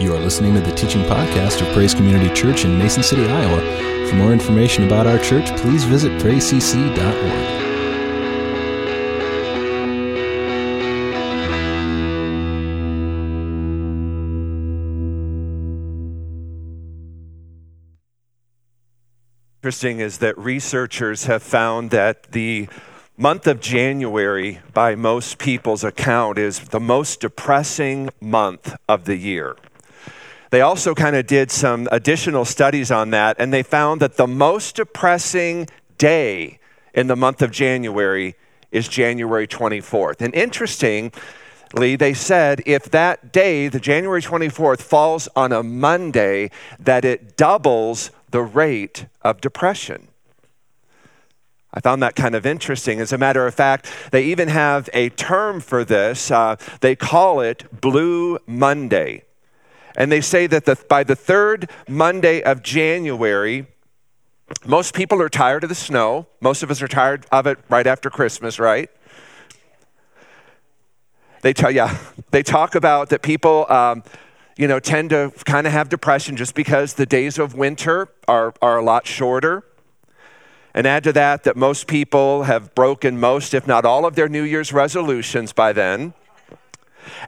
You are listening to the teaching podcast of Praise Community Church in Mason City, Iowa. For more information about our church, please visit praisecc.org. Interesting is that researchers have found that the month of January, by most people's account, is the most depressing month of the year. They also kind of did some additional studies on that, and they found that the most depressing day in the month of January is January 24th. And interestingly, they said if that day, the January 24th, falls on a Monday, that it doubles the rate of depression. I found that kind of interesting. As a matter of fact, they even have a term for this. Uh, they call it Blue Monday. And they say that the, by the third Monday of January, most people are tired of the snow. Most of us are tired of it right after Christmas, right? They tell, yeah, they talk about that people, um, you know, tend to kind of have depression just because the days of winter are, are a lot shorter. And add to that that most people have broken most, if not all, of their New Year's resolutions by then.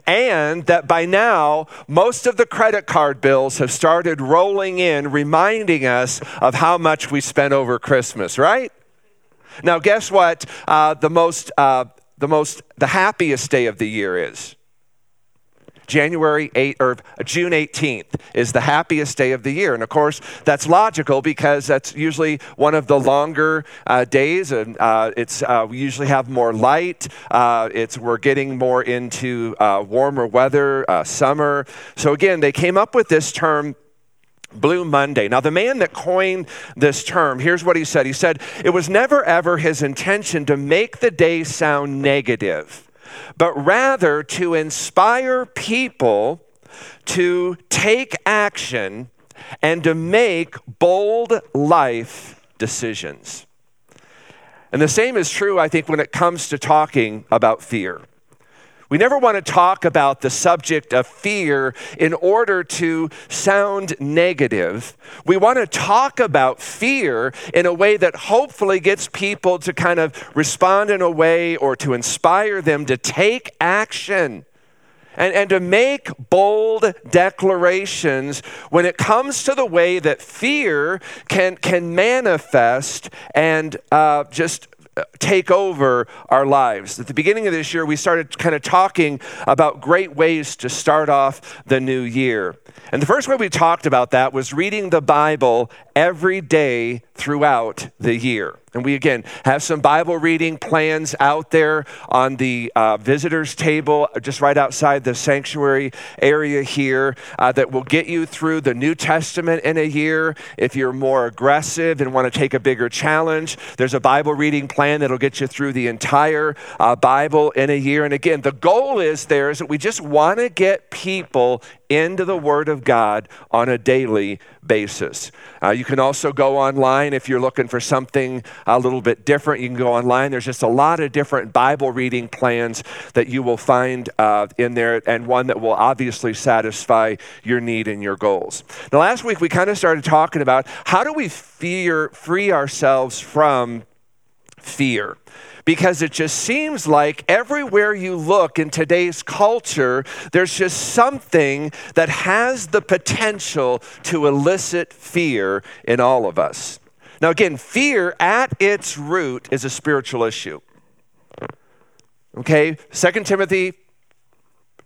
And that by now, most of the credit card bills have started rolling in, reminding us of how much we spent over Christmas, right? Now, guess what? Uh, the most, uh, the most, the happiest day of the year is January 8 or June 18th is the happiest day of the year. And of course, that's logical because that's usually one of the longer uh, days, and uh, it's uh, we usually have more light. Uh, it's we're getting more into uh, warmer weather, uh, summer. So again, they came up with this term. Blue Monday. Now, the man that coined this term, here's what he said. He said, It was never ever his intention to make the day sound negative but rather to inspire people to take action and to make bold life decisions. And the same is true, I think, when it comes to talking about fear. We never want to talk about the subject of fear in order to sound negative. We want to talk about fear in a way that hopefully gets people to kind of respond in a way or to inspire them to take action. And, and to make bold declarations when it comes to the way that fear can, can manifest and uh, just take over our lives. At the beginning of this year, we started kind of talking about great ways to start off the new year. And the first way we talked about that was reading the Bible every day throughout the year. And we again have some Bible reading plans out there on the uh, visitors table just right outside the sanctuary area here uh, that will get you through the New Testament in a year. If you're more aggressive and want to take a bigger challenge, there's a Bible reading plan that'll get you through the entire uh, Bible in a year. And again, the goal is there is that we just want to get people into the Word of God on a daily basis. Uh, you can also go online if you're looking for something a little bit different. You can go online. There's just a lot of different Bible reading plans that you will find uh, in there, and one that will obviously satisfy your need and your goals. Now, last week we kind of started talking about how do we fear, free ourselves from fear because it just seems like everywhere you look in today's culture, there's just something that has the potential to elicit fear in all of us. Now, again, fear at its root is a spiritual issue. Okay, 2 Timothy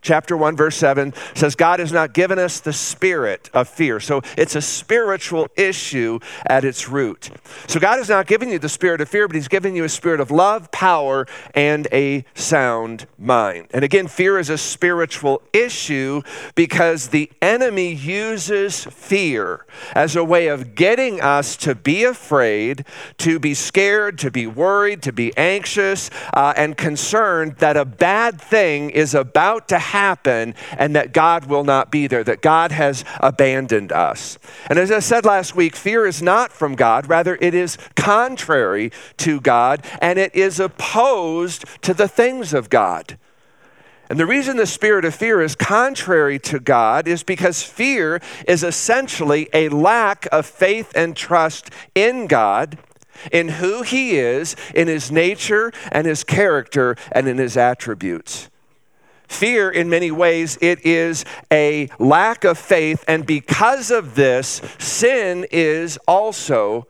chapter 1 verse 7 says god has not given us the spirit of fear. So it's a spiritual issue at its root. So god has not given you the spirit of fear but he's given you a spirit of love power and a sound mind. And again fear is a spiritual issue because the enemy uses fear as a way of getting us to be afraid to be scared to be worried to be anxious uh, and concerned that a bad thing is about to happen and that God will not be there, that God has abandoned us. And as I said last week, fear is not from God, rather, it is contrary to God and it is opposed to the things of God. And the reason the spirit of fear is contrary to God is because fear is essentially a lack of faith and trust in God, in who He is, in His nature and His character, and in His attributes. Fear, in many ways, it is a lack of faith, and because of this, sin is also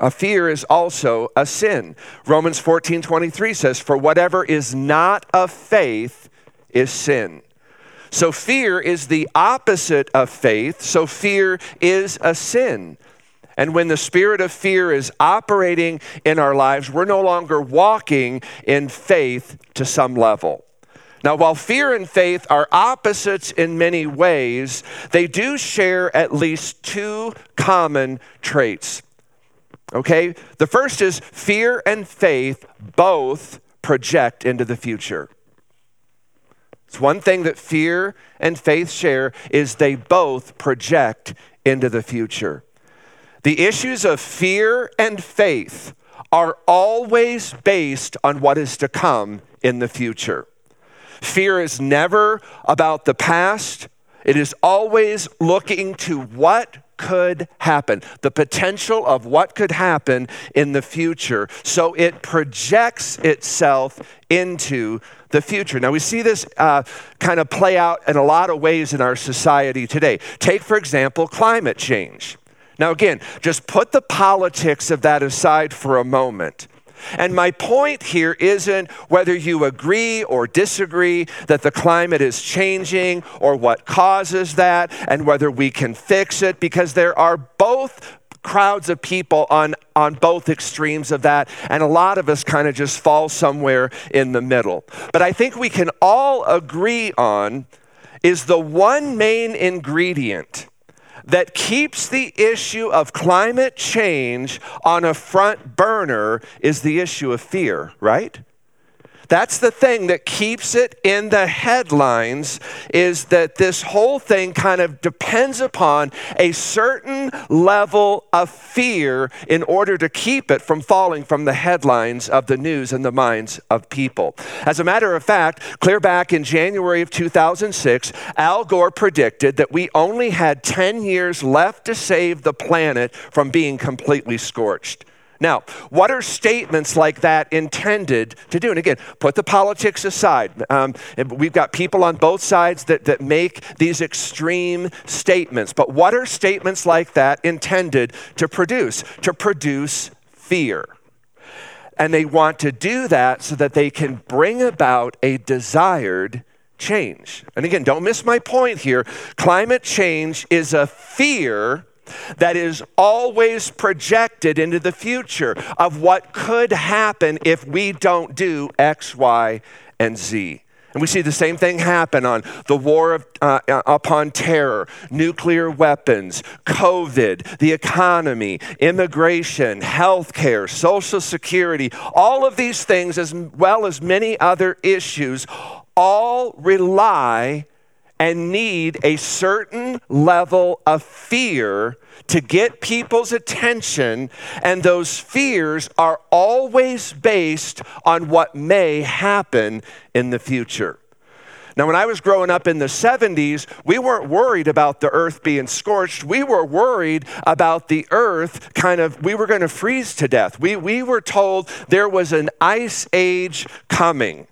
a fear is also a sin. Romans 14 23 says, For whatever is not of faith is sin. So fear is the opposite of faith. So fear is a sin. And when the spirit of fear is operating in our lives, we're no longer walking in faith to some level. Now, while fear and faith are opposites in many ways, they do share at least two common traits. Okay? The first is fear and faith both project into the future. It's one thing that fear and faith share is they both project into the future. The issues of fear and faith are always based on what is to come in the future. Fear is never about the past. It is always looking to what could happen, the potential of what could happen in the future. So it projects itself into the future. Now, we see this uh, kind of play out in a lot of ways in our society today. Take, for example, climate change. Now, again, just put the politics of that aside for a moment. And my point here isn't whether you agree or disagree that the climate is changing or what causes that and whether we can fix it, because there are both crowds of people on, on both extremes of that, and a lot of us kind of just fall somewhere in the middle. But I think we can all agree on is the one main ingredient that keeps the issue of climate change on a front burner is the issue of fear, right? That's the thing that keeps it in the headlines is that this whole thing kind of depends upon a certain level of fear in order to keep it from falling from the headlines of the news and the minds of people. As a matter of fact, clear back in January of 2006, Al Gore predicted that we only had 10 years left to save the planet from being completely scorched. Now, what are statements like that intended to do? And again, put the politics aside. Um, we've got people on both sides that, that make these extreme statements. But what are statements like that intended to produce? To produce fear. And they want to do that so that they can bring about a desired change. And again, don't miss my point here. Climate change is a fear that is always projected into the future of what could happen if we don't do X, Y, and Z. And we see the same thing happen on the war of, uh, uh upon terror, nuclear weapons, COVID, the economy, immigration, healthcare, social security, all of these things, as well as many other issues, all rely and need a certain level of fear to get people's attention, and those fears are always based on what may happen in the future. Now, when I was growing up in the 70s, we weren't worried about the earth being scorched. We were worried about the earth kind of, we were going to freeze to death. We, we were told there was an ice age coming.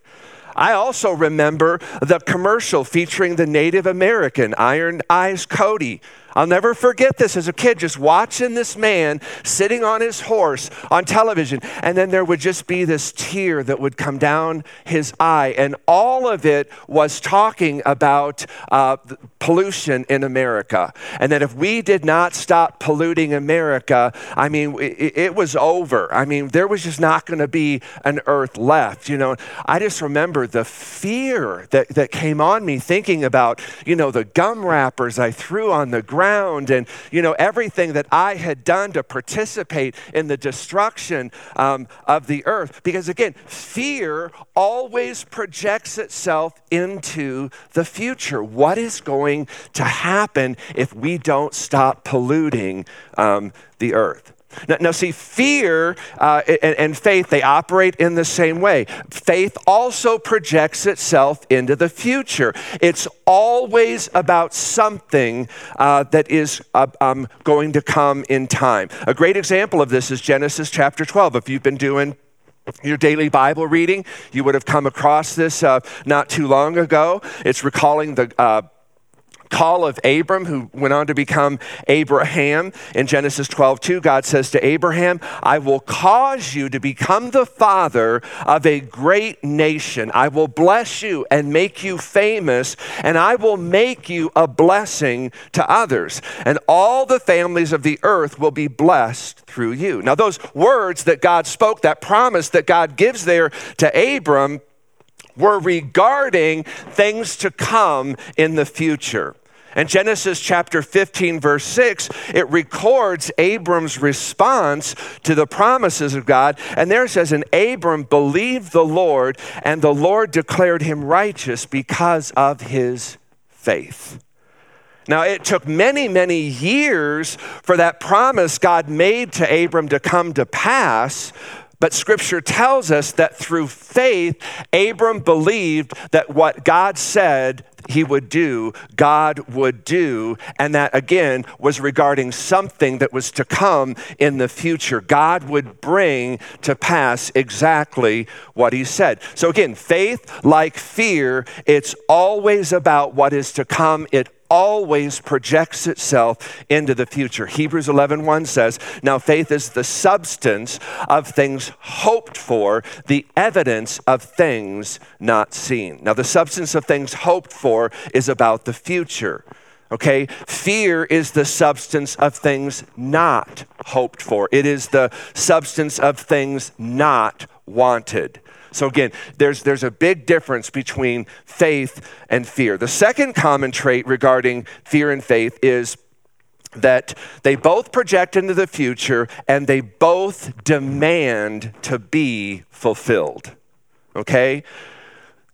I also remember the commercial featuring the Native American, Iron Eyes Cody, I'll never forget this as a kid, just watching this man sitting on his horse on television. And then there would just be this tear that would come down his eye. And all of it was talking about uh, pollution in America. And that if we did not stop polluting America, I mean, it, it was over. I mean, there was just not going to be an earth left. You know, I just remember the fear that, that came on me thinking about, you know, the gum wrappers I threw on the ground ground and, you know, everything that I had done to participate in the destruction um, of the earth. Because again, fear always projects itself into the future. What is going to happen if we don't stop polluting um, the earth? Now, now see, fear uh, and, and faith, they operate in the same way. Faith also projects itself into the future. It's always about something uh, that is uh, um, going to come in time. A great example of this is Genesis chapter 12. If you've been doing your daily Bible reading, you would have come across this uh, not too long ago. It's recalling the uh, call of Abram, who went on to become Abraham. In Genesis 12, 2, God says to Abraham, I will cause you to become the father of a great nation. I will bless you and make you famous, and I will make you a blessing to others. And all the families of the earth will be blessed through you. Now, those words that God spoke, that promise that God gives there to Abram, were regarding things to come in the future. And Genesis chapter 15, verse 6, it records Abram's response to the promises of God. And there it says, And Abram believed the Lord, and the Lord declared him righteous because of his faith. Now, it took many, many years for that promise God made to Abram to come to pass, but scripture tells us that through faith, Abram believed that what God said he would do, God would do. And that again was regarding something that was to come in the future. God would bring to pass exactly what he said. So again, faith, like fear, it's always about what is to come. It always projects itself into the future. Hebrews 11:1 1 says, "Now faith is the substance of things hoped for, the evidence of things not seen." Now the substance of things hoped for is about the future. Okay? Fear is the substance of things not hoped for. It is the substance of things not wanted. So again, there's, there's a big difference between faith and fear. The second common trait regarding fear and faith is that they both project into the future and they both demand to be fulfilled. Okay?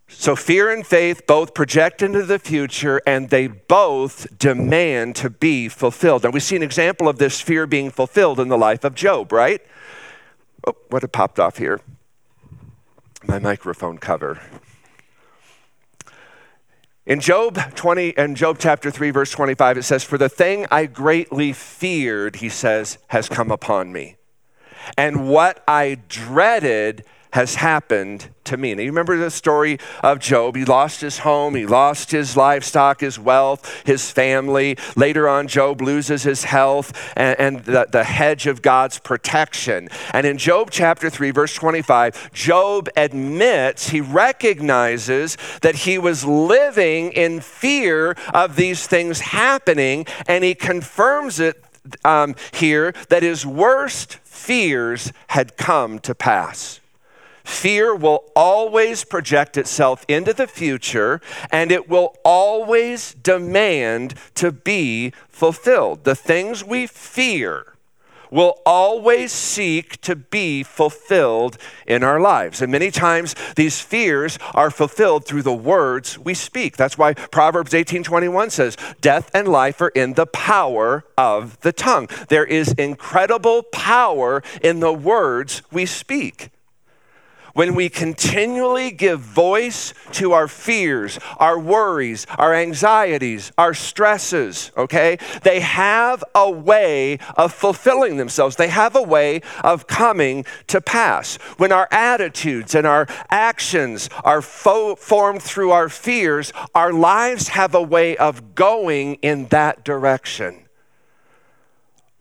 So fear and faith both project into the future and they both demand to be fulfilled. Now we see an example of this fear being fulfilled in the life of Job, right? Oh, what had popped off here? My microphone cover. In Job 20 and Job chapter 3 verse 25 it says for the thing I greatly feared he says has come upon me and what I dreaded has happened to me. Now, you remember the story of Job. He lost his home, he lost his livestock, his wealth, his family. Later on, Job loses his health and, and the, the hedge of God's protection. And in Job chapter 3, verse 25, Job admits, he recognizes that he was living in fear of these things happening, and he confirms it um, here that his worst fears had come to pass. Fear will always project itself into the future and it will always demand to be fulfilled. The things we fear will always seek to be fulfilled in our lives. And many times these fears are fulfilled through the words we speak. That's why Proverbs 18:21 says, "Death and life are in the power of the tongue." There is incredible power in the words we speak when we continually give voice to our fears, our worries, our anxieties, our stresses, okay, they have a way of fulfilling themselves. They have a way of coming to pass. When our attitudes and our actions are fo- formed through our fears, our lives have a way of going in that direction.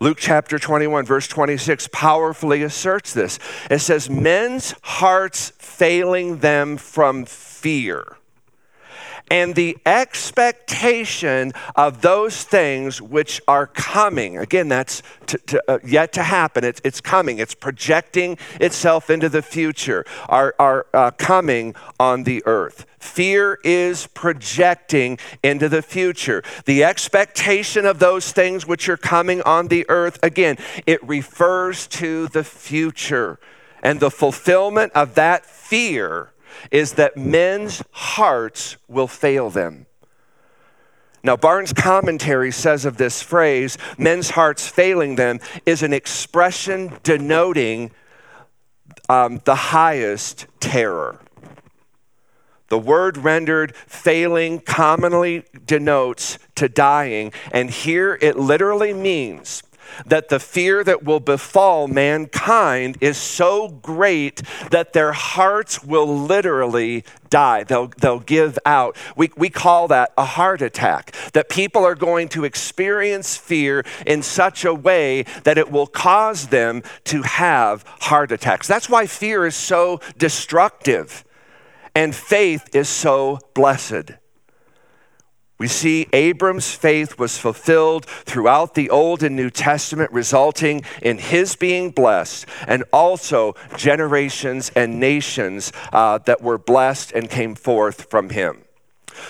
Luke chapter 21, verse 26 powerfully asserts this. It says, Men's hearts failing them from fear and the expectation of those things which are coming. Again, that's to, to, uh, yet to happen. It's, it's coming. It's projecting itself into the future, are, are uh, coming on the earth. Fear is projecting into the future. The expectation of those things which are coming on the earth, again, it refers to the future. And the fulfillment of that fear is that men's hearts will fail them. Now, Barnes' commentary says of this phrase, men's hearts failing them, is an expression denoting um, the highest terror. The word rendered failing commonly denotes to dying, and here it literally means that the fear that will befall mankind is so great that their hearts will literally die. They'll, they'll give out. We, we call that a heart attack. That people are going to experience fear in such a way that it will cause them to have heart attacks. That's why fear is so destructive and faith is so blessed. We see Abram's faith was fulfilled throughout the Old and New Testament, resulting in his being blessed, and also generations and nations uh, that were blessed and came forth from him.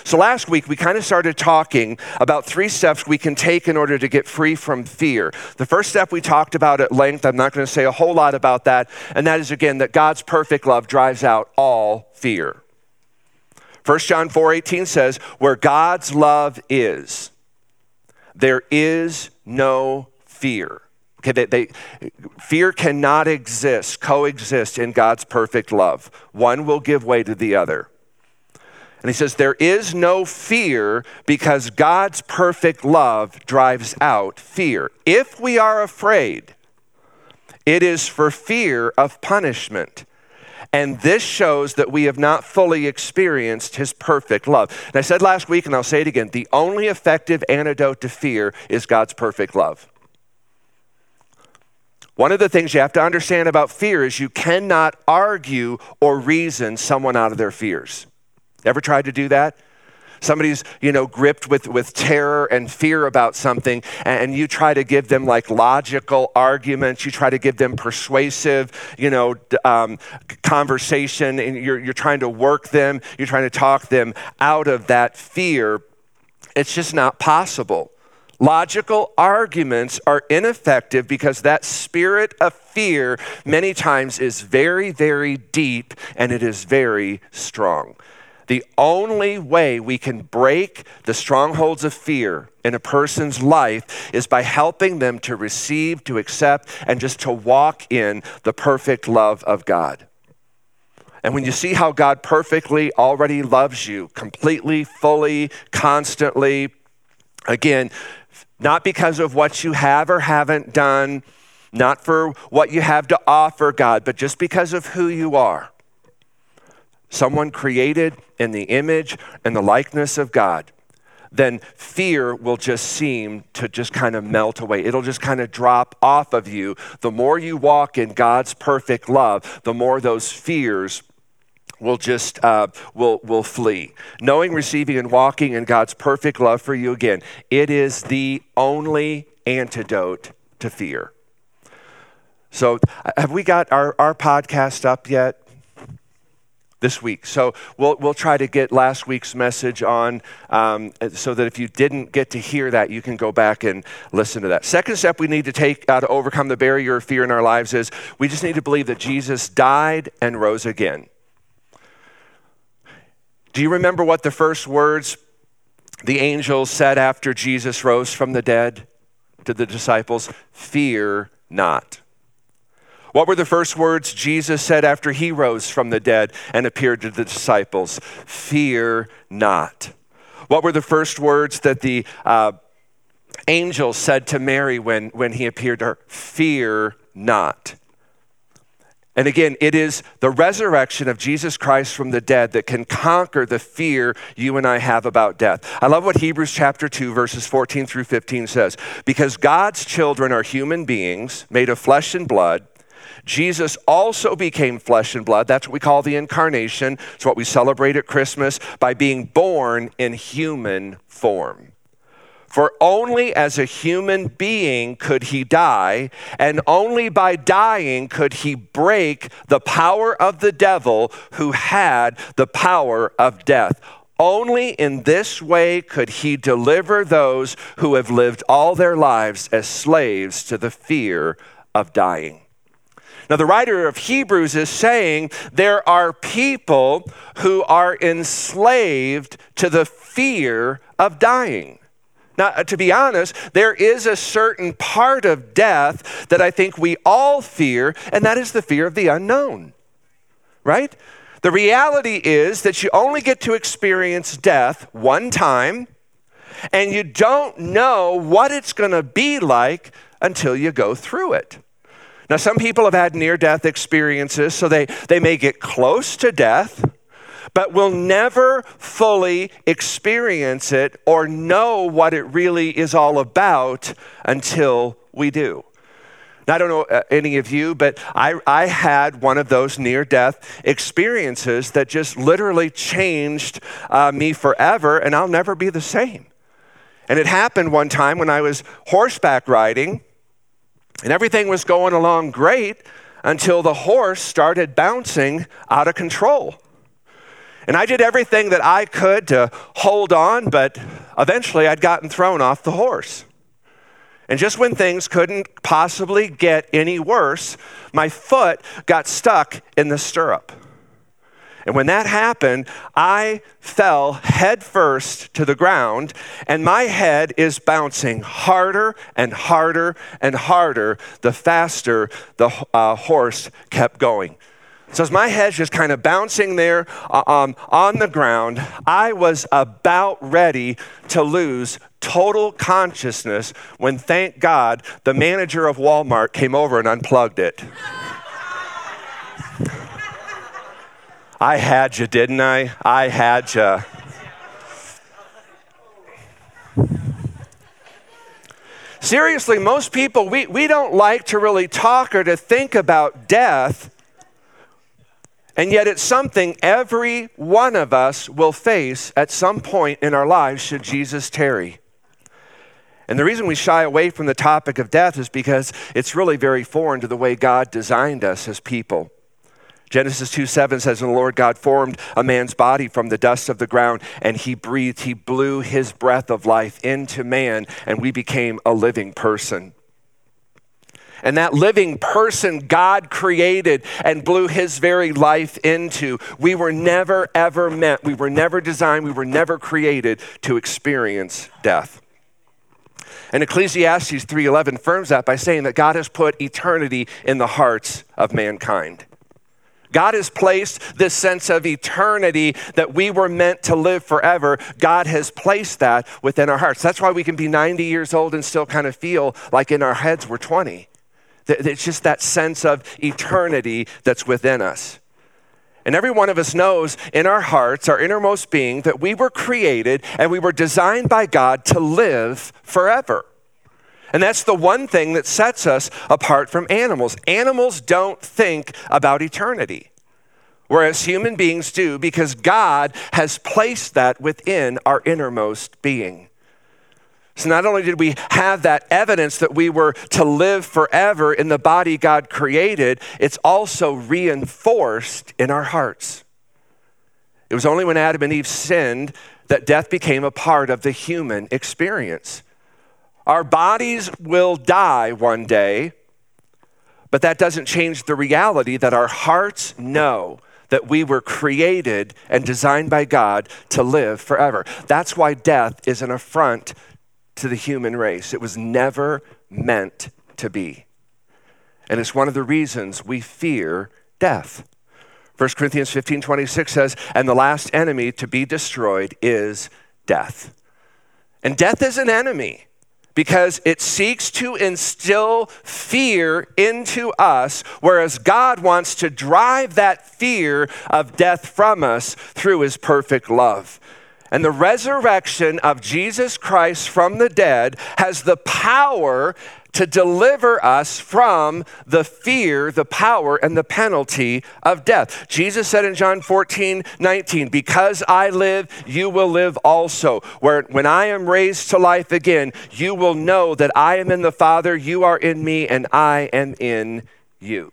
So, last week we kind of started talking about three steps we can take in order to get free from fear. The first step we talked about at length, I'm not going to say a whole lot about that, and that is again that God's perfect love drives out all fear. 1 John 4:18 says, "Where God's love is, there is no fear." Okay, they, they, fear cannot exist, coexist in God's perfect love. One will give way to the other. And he says, There is no fear because God's perfect love drives out fear. If we are afraid, it is for fear of punishment. And this shows that we have not fully experienced his perfect love. And I said last week, and I'll say it again the only effective antidote to fear is God's perfect love. One of the things you have to understand about fear is you cannot argue or reason someone out of their fears. Ever tried to do that? Somebody's you know gripped with, with terror and fear about something and you try to give them like logical arguments you try to give them persuasive you know um, conversation and you're, you're trying to work them you're trying to talk them out of that fear it's just not possible Logical arguments are ineffective because that spirit of fear many times is very, very deep and it is very strong. The only way we can break the strongholds of fear in a person's life is by helping them to receive, to accept, and just to walk in the perfect love of God. And when you see how God perfectly already loves you, completely, fully, constantly, again, not because of what you have or haven't done, not for what you have to offer God, but just because of who you are someone created in the image and the likeness of God, then fear will just seem to just kind of melt away. It'll just kind of drop off of you. The more you walk in God's perfect love, the more those fears will just uh, will will flee. Knowing, receiving, and walking in God's perfect love for you again, it is the only antidote to fear. So, have we got our, our podcast up yet? This week. So we'll, we'll try to get last week's message on um, so that if you didn't get to hear that, you can go back and listen to that. Second step we need to take uh, to overcome the barrier of fear in our lives is we just need to believe that Jesus died and rose again. Do you remember what the first words the angels said after Jesus rose from the dead to the disciples? Fear not. What were the first words Jesus said after he rose from the dead and appeared to the disciples? Fear not. What were the first words that the uh, angel said to Mary when, when he appeared to her? Fear not. And again, it is the resurrection of Jesus Christ from the dead that can conquer the fear you and I have about death. I love what Hebrews chapter 2, verses 14 through 15 says. Because God's children are human beings made of flesh and blood, Jesus also became flesh and blood. That's what we call the incarnation. It's what we celebrate at Christmas by being born in human form. For only as a human being could he die, and only by dying could he break the power of the devil who had the power of death. Only in this way could he deliver those who have lived all their lives as slaves to the fear of dying. Now, the writer of Hebrews is saying there are people who are enslaved to the fear of dying. Now, uh, to be honest, there is a certain part of death that I think we all fear, and that is the fear of the unknown, right? The reality is that you only get to experience death one time, and you don't know what it's going to be like until you go through it. Now, some people have had near death experiences, so they, they may get close to death but we'll never fully experience it or know what it really is all about until we do. Now, I don't know uh, any of you, but I, I had one of those near death experiences that just literally changed uh, me forever, and I'll never be the same. And it happened one time when I was horseback riding, and everything was going along great until the horse started bouncing out of control. And I did everything that I could to hold on, but eventually I'd gotten thrown off the horse. And just when things couldn't possibly get any worse, my foot got stuck in the stirrup. And when that happened, I fell headfirst to the ground, and my head is bouncing harder and harder and harder the faster the uh, horse kept going. So as my head's just kind of bouncing there uh, um, on the ground, I was about ready to lose total consciousness when, thank God, the manager of Walmart came over and unplugged it. I had you, didn't I? I had you. Seriously, most people, we, we don't like to really talk or to think about death and yet, it's something every one of us will face at some point in our lives should Jesus tarry. And the reason we shy away from the topic of death is because it's really very foreign to the way God designed us as people. Genesis 2 7 says, And the Lord God formed a man's body from the dust of the ground, and he breathed, he blew his breath of life into man, and we became a living person and that living person God created and blew his very life into. We were never, ever meant, we were never designed, we were never created to experience death. And Ecclesiastes 3:11 firms that by saying that God has put eternity in the hearts of mankind. God has placed this sense of eternity that we were meant to live forever. God has placed that within our hearts. That's why we can be 90 years old and still kind of feel like in our heads we're 20. It's just that sense of eternity that's within us. And every one of us knows in our hearts, our innermost being, that we were created and we were designed by God to live forever. And that's the one thing that sets us apart from animals. Animals don't think about eternity, whereas human beings do because God has placed that within our innermost being. So not only did we have that evidence that we were to live forever in the body God created, it's also reinforced in our hearts. It was only when Adam and Eve sinned that death became a part of the human experience. Our bodies will die one day, but that doesn't change the reality that our hearts know that we were created and designed by God to live forever. That's why death is an affront to the human race. It was never meant to be. And it's one of the reasons we fear death. 1 Corinthians 15 26 says, And the last enemy to be destroyed is death. And death is an enemy because it seeks to instill fear into us, whereas God wants to drive that fear of death from us through his perfect love. And the resurrection of Jesus Christ from the dead has the power to deliver us from the fear, the power, and the penalty of death. Jesus said in John 14, 19, Because I live, you will live also. Where when I am raised to life again, you will know that I am in the Father, you are in me, and I am in you.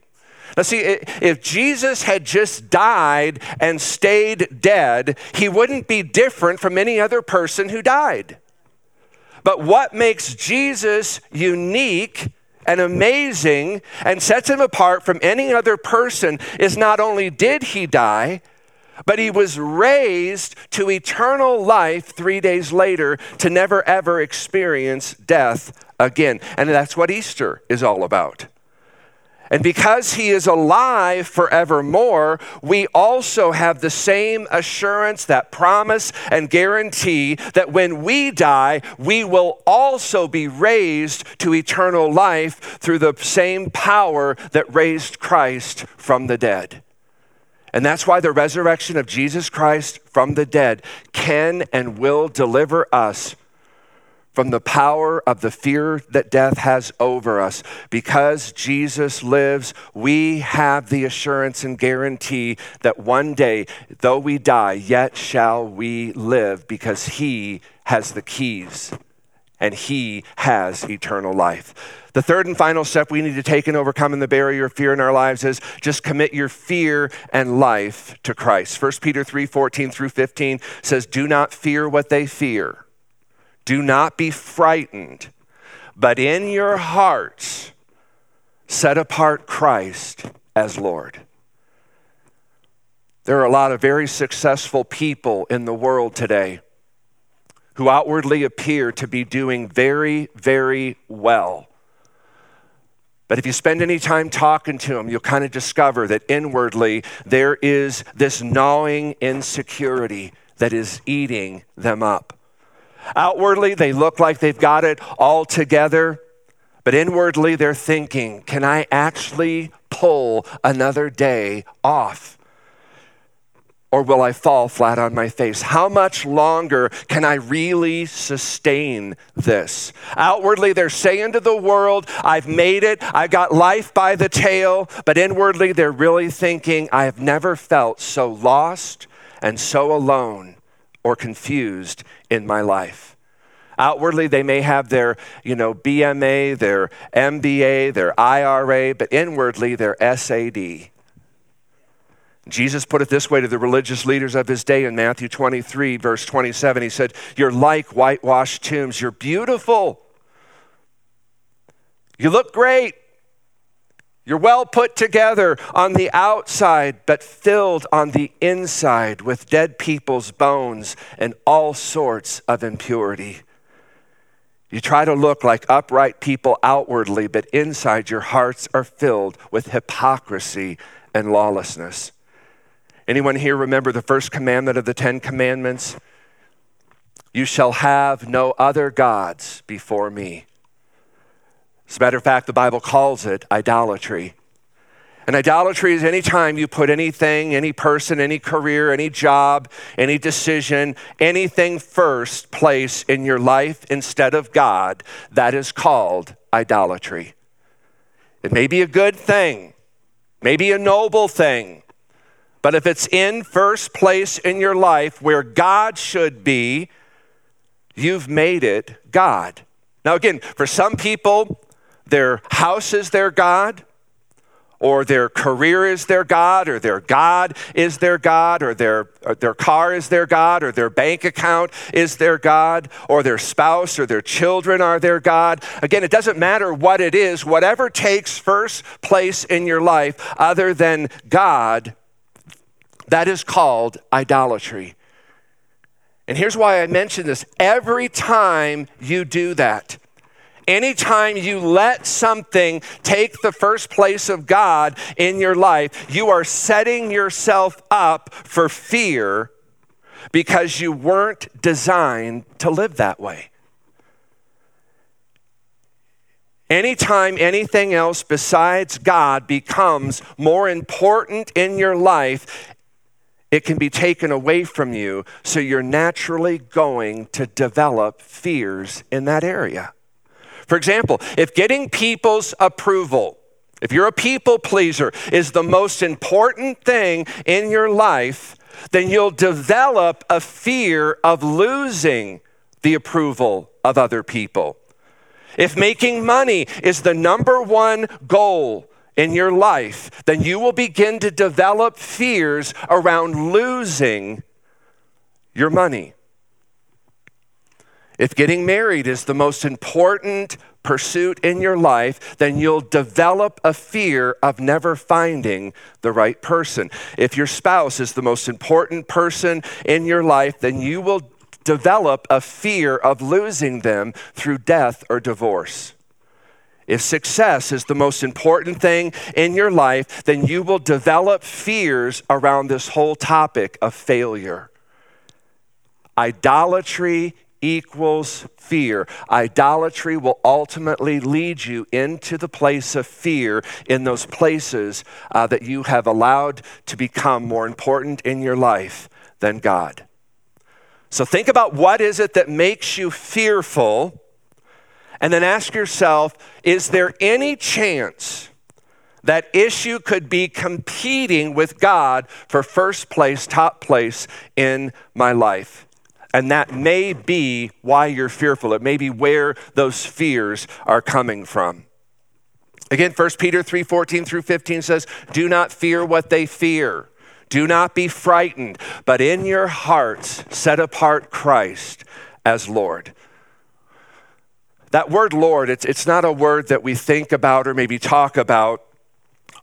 Now, see, if Jesus had just died and stayed dead, he wouldn't be different from any other person who died. But what makes Jesus unique and amazing and sets him apart from any other person is not only did he die, but he was raised to eternal life three days later to never ever experience death again. And that's what Easter is all about. And because he is alive forevermore, we also have the same assurance, that promise, and guarantee that when we die, we will also be raised to eternal life through the same power that raised Christ from the dead. And that's why the resurrection of Jesus Christ from the dead can and will deliver us from the power of the fear that death has over us. Because Jesus lives, we have the assurance and guarantee that one day, though we die, yet shall we live because He has the keys and He has eternal life. The third and final step we need to take in overcoming the barrier of fear in our lives is just commit your fear and life to Christ. 1 Peter 3 14 through 15 says, Do not fear what they fear do not be frightened, but in your hearts, set apart Christ as Lord. There are a lot of very successful people in the world today who outwardly appear to be doing very, very well. But if you spend any time talking to them, you'll kind of discover that inwardly there is this gnawing insecurity that is eating them up. Outwardly, they look like they've got it all together, but inwardly, they're thinking, can I actually pull another day off? Or will I fall flat on my face? How much longer can I really sustain this? Outwardly, they're saying to the world, I've made it, I got life by the tail, but inwardly, they're really thinking, I have never felt so lost and so alone or confused in my life. Outwardly, they may have their, you know, BMA, their MBA, their IRA, but inwardly, their SAD. Jesus put it this way to the religious leaders of his day in Matthew 23, verse 27. He said, You're like whitewashed tombs. You're beautiful. You look great. You're well put together on the outside, but filled on the inside with dead people's bones and all sorts of impurity. You try to look like upright people outwardly, but inside your hearts are filled with hypocrisy and lawlessness. Anyone here remember the first commandment of the Ten Commandments? You shall have no other gods before me. As a matter of fact, the Bible calls it idolatry. And idolatry is any time you put anything, any person, any career, any job, any decision, anything first place in your life instead of God. That is called idolatry. It may be a good thing, maybe a noble thing, but if it's in first place in your life where God should be, you've made it God. Now, again, for some people, their house is their God, or their career is their God, or their God is their God, or their, or their car is their God, or their bank account is their God, or their spouse or their children are their God. Again, it doesn't matter what it is, whatever takes first place in your life other than God, that is called idolatry. And here's why I mention this every time you do that, Anytime you let something take the first place of God in your life, you are setting yourself up for fear because you weren't designed to live that way. Anytime anything else besides God becomes more important in your life, it can be taken away from you. So you're naturally going to develop fears in that area. For example, if getting people's approval, if you're a people pleaser, is the most important thing in your life, then you'll develop a fear of losing the approval of other people. If making money is the number one goal in your life, then you will begin to develop fears around losing your money. If getting married is the most important pursuit in your life, then you'll develop a fear of never finding the right person. If your spouse is the most important person in your life, then you will develop a fear of losing them through death or divorce. If success is the most important thing in your life, then you will develop fears around this whole topic of failure. Idolatry equals fear. Idolatry will ultimately lead you into the place of fear in those places uh, that you have allowed to become more important in your life than God. So think about what is it that makes you fearful and then ask yourself, is there any chance that issue could be competing with God for first place, top place in my life? And that may be why you're fearful. It may be where those fears are coming from. Again, 1 Peter 3 14 through 15 says, Do not fear what they fear. Do not be frightened, but in your hearts set apart Christ as Lord. That word Lord, it's, it's not a word that we think about or maybe talk about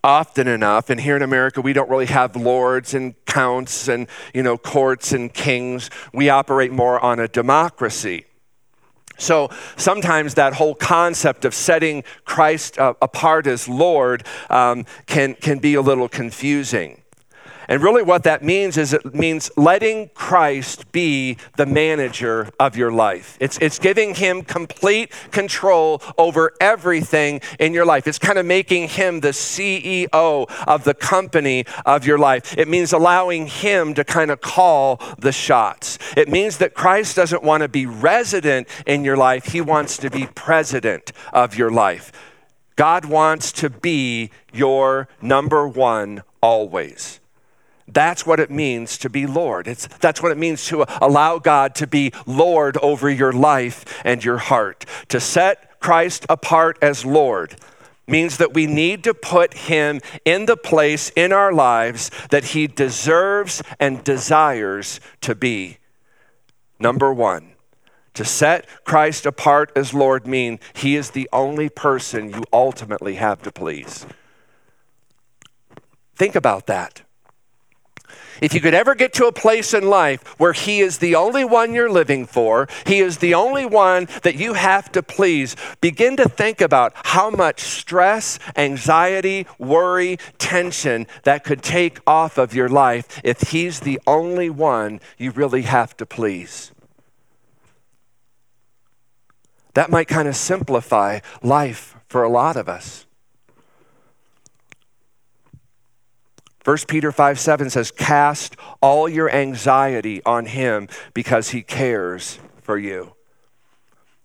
often enough. And here in america we don't really have lords and counts and you know courts and kings. We operate more on a democracy. So sometimes that whole concept of setting christ uh, apart as lord um, can, can be a little confusing and really, what that means is it means letting Christ be the manager of your life. It's, it's giving him complete control over everything in your life. It's kind of making him the CEO of the company of your life. It means allowing him to kind of call the shots. It means that Christ doesn't want to be resident in your life, he wants to be president of your life. God wants to be your number one always. That's what it means to be Lord. It's, that's what it means to allow God to be Lord over your life and your heart. To set Christ apart as Lord means that we need to put him in the place in our lives that he deserves and desires to be. Number one, to set Christ apart as Lord mean he is the only person you ultimately have to please. Think about that. If you could ever get to a place in life where He is the only one you're living for, He is the only one that you have to please, begin to think about how much stress, anxiety, worry, tension that could take off of your life if He's the only one you really have to please. That might kind of simplify life for a lot of us. 1 Peter 5 7 says, Cast all your anxiety on him because he cares for you.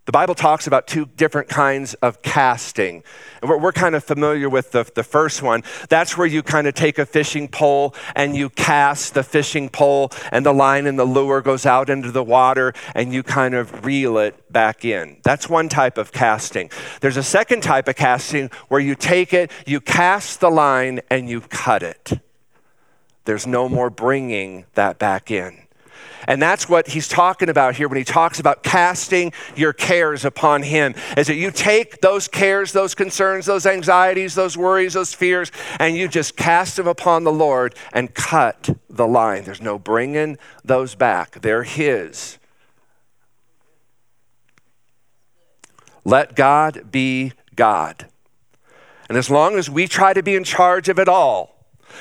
The Bible talks about two different kinds of casting. And we're, we're, kind of familiar with the, the first one. That's where you kind of take a fishing pole and you cast the fishing pole, and the line and the lure goes out into the water, and you kind of reel it back in. That's one type of casting. There's a second type of casting where you take it, you cast the line, and you cut it. There's no more bringing that back in. And that's what he's talking about here when he talks about casting your cares upon him. Is that you take those cares, those concerns, those anxieties, those worries, those fears, and you just cast them upon the Lord and cut the line. There's no bringing those back, they're his. Let God be God. And as long as we try to be in charge of it all,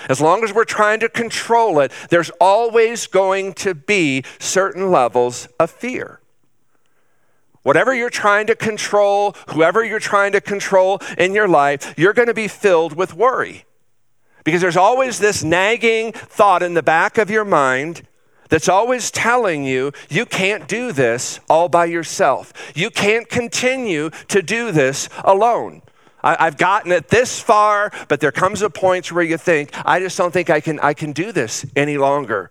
as long as we're trying to control it, there's always going to be certain levels of fear. Whatever you're trying to control, whoever you're trying to control in your life, you're going to be filled with worry. Because there's always this nagging thought in the back of your mind that's always telling you you can't do this all by yourself. You can't continue to do this alone. I, have gotten it this far, but there comes a point where you think, I just don't think I can, I can do this any longer.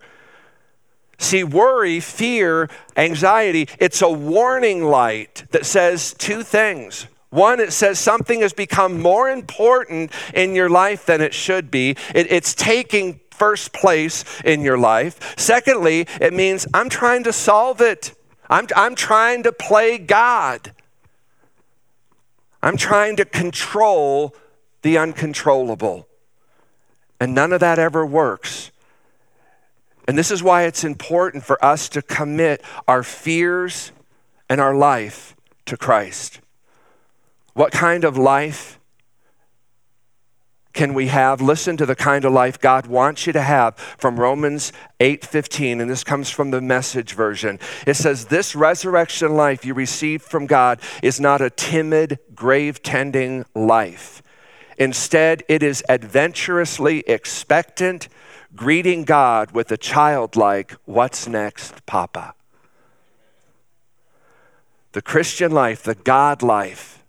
See, worry, fear, anxiety, it's a warning light that says two things. One, it says something has become more important in your life than it should be. It, it's taking first place in your life. Secondly, it means I'm trying to solve it. I'm, I'm trying to play God. I'm trying to control the uncontrollable. And none of that ever works. And this is why it's important for us to commit our fears and our life to Christ. What kind of life can we have? Listen to the kind of life God wants you to have from Romans 8:15 and this comes from the message version. It says this resurrection life you received from God is not a timid grave tending life. Instead, it is adventurously expectant, greeting God with a childlike, What's next, Papa? The Christian life, the God life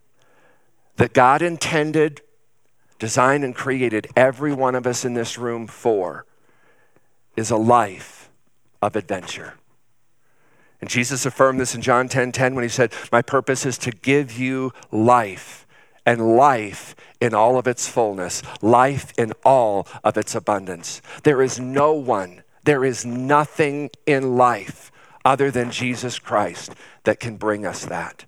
that God intended, designed, and created every one of us in this room for is a life of adventure. And Jesus affirmed this in John 10 10 when he said, My purpose is to give you life and life in all of its fullness, life in all of its abundance. There is no one, there is nothing in life other than Jesus Christ that can bring us that.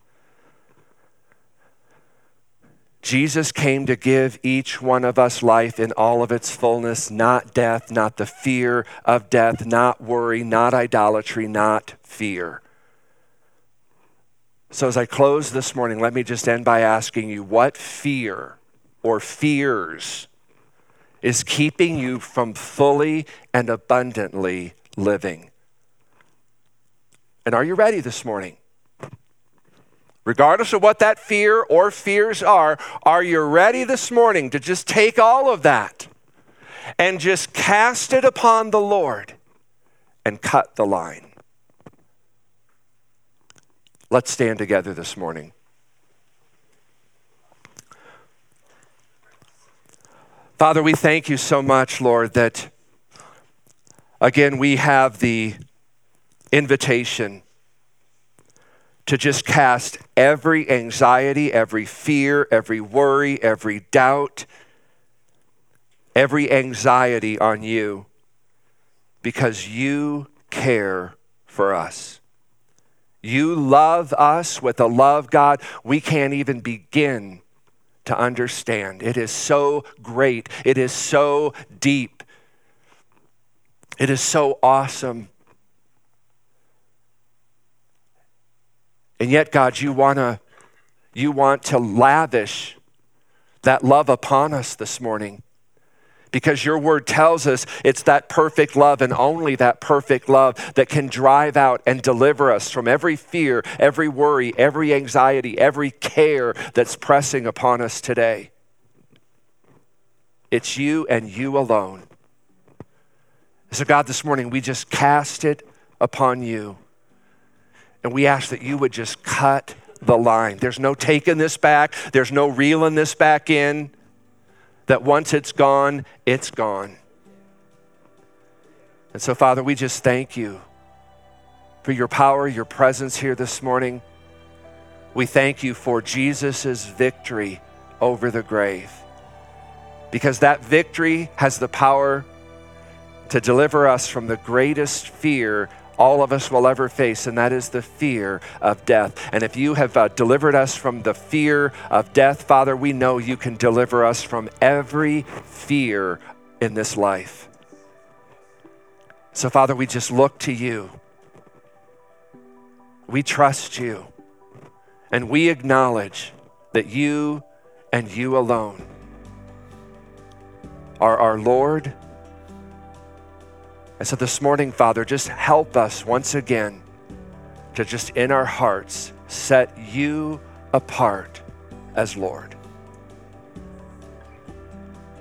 Jesus came to give each one of us life in all of its fullness, not death, not the fear of death, not worry, not idolatry, not fear. So, as I close this morning, let me just end by asking you what fear or fears is keeping you from fully and abundantly living? And are you ready this morning? Regardless of what that fear or fears are, are you ready this morning to just take all of that and just cast it upon the Lord and cut the line? Let's stand together this morning. Father, we thank you so much, Lord, that again we have the invitation to just cast every anxiety, every fear, every worry, every doubt, every anxiety on you because you care for us. You love us with a love, God, we can't even begin to understand. It is so great. It is so deep. It is so awesome. And yet, God, you want to you want to lavish that love upon us this morning. Because your word tells us it's that perfect love and only that perfect love that can drive out and deliver us from every fear, every worry, every anxiety, every care that's pressing upon us today. It's you and you alone. So, God, this morning we just cast it upon you. And we ask that you would just cut the line. There's no taking this back, there's no reeling this back in. That once it's gone, it's gone. And so, Father, we just thank you for your power, your presence here this morning. We thank you for Jesus' victory over the grave. Because that victory has the power to deliver us from the greatest fear all of us will ever face, and that is the fear of death. And if you have uh, delivered us from the fear of death, Father, we know you can deliver us from every fear in this life. So, Father, we just look to you. We trust you. And we acknowledge that you and you alone are our Lord and so this morning, Father, just help us once again to just in our hearts set you apart as Lord.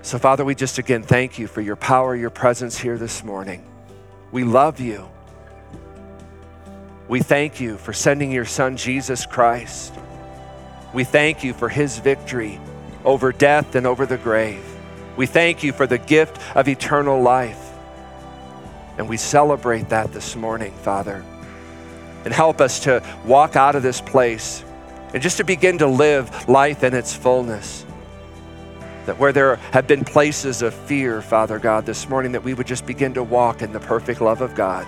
So, Father, we just again thank you for your power, your presence here this morning. We love you. We thank you for sending your Son, Jesus Christ. We thank you for his victory over death and over the grave. We thank you for the gift of eternal life. And we celebrate that this morning, Father. And help us to walk out of this place and just to begin to live life in its fullness. That where there have been places of fear, Father God, this morning, that we would just begin to walk in the perfect love of God.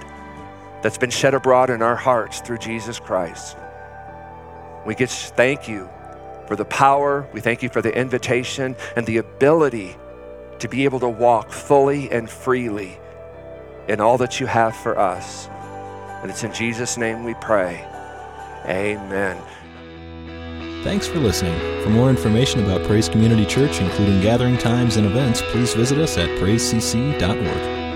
that's been shed abroad in our hearts through Jesus Christ. We get thank you for the power. We thank you for the invitation and the ability to be able to walk fully and freely in all that you have for us. And it's in Jesus' name we pray. Amen. Thanks for listening. For more information about Praise Community Church, including gathering times and events, please visit us at praisecc.org.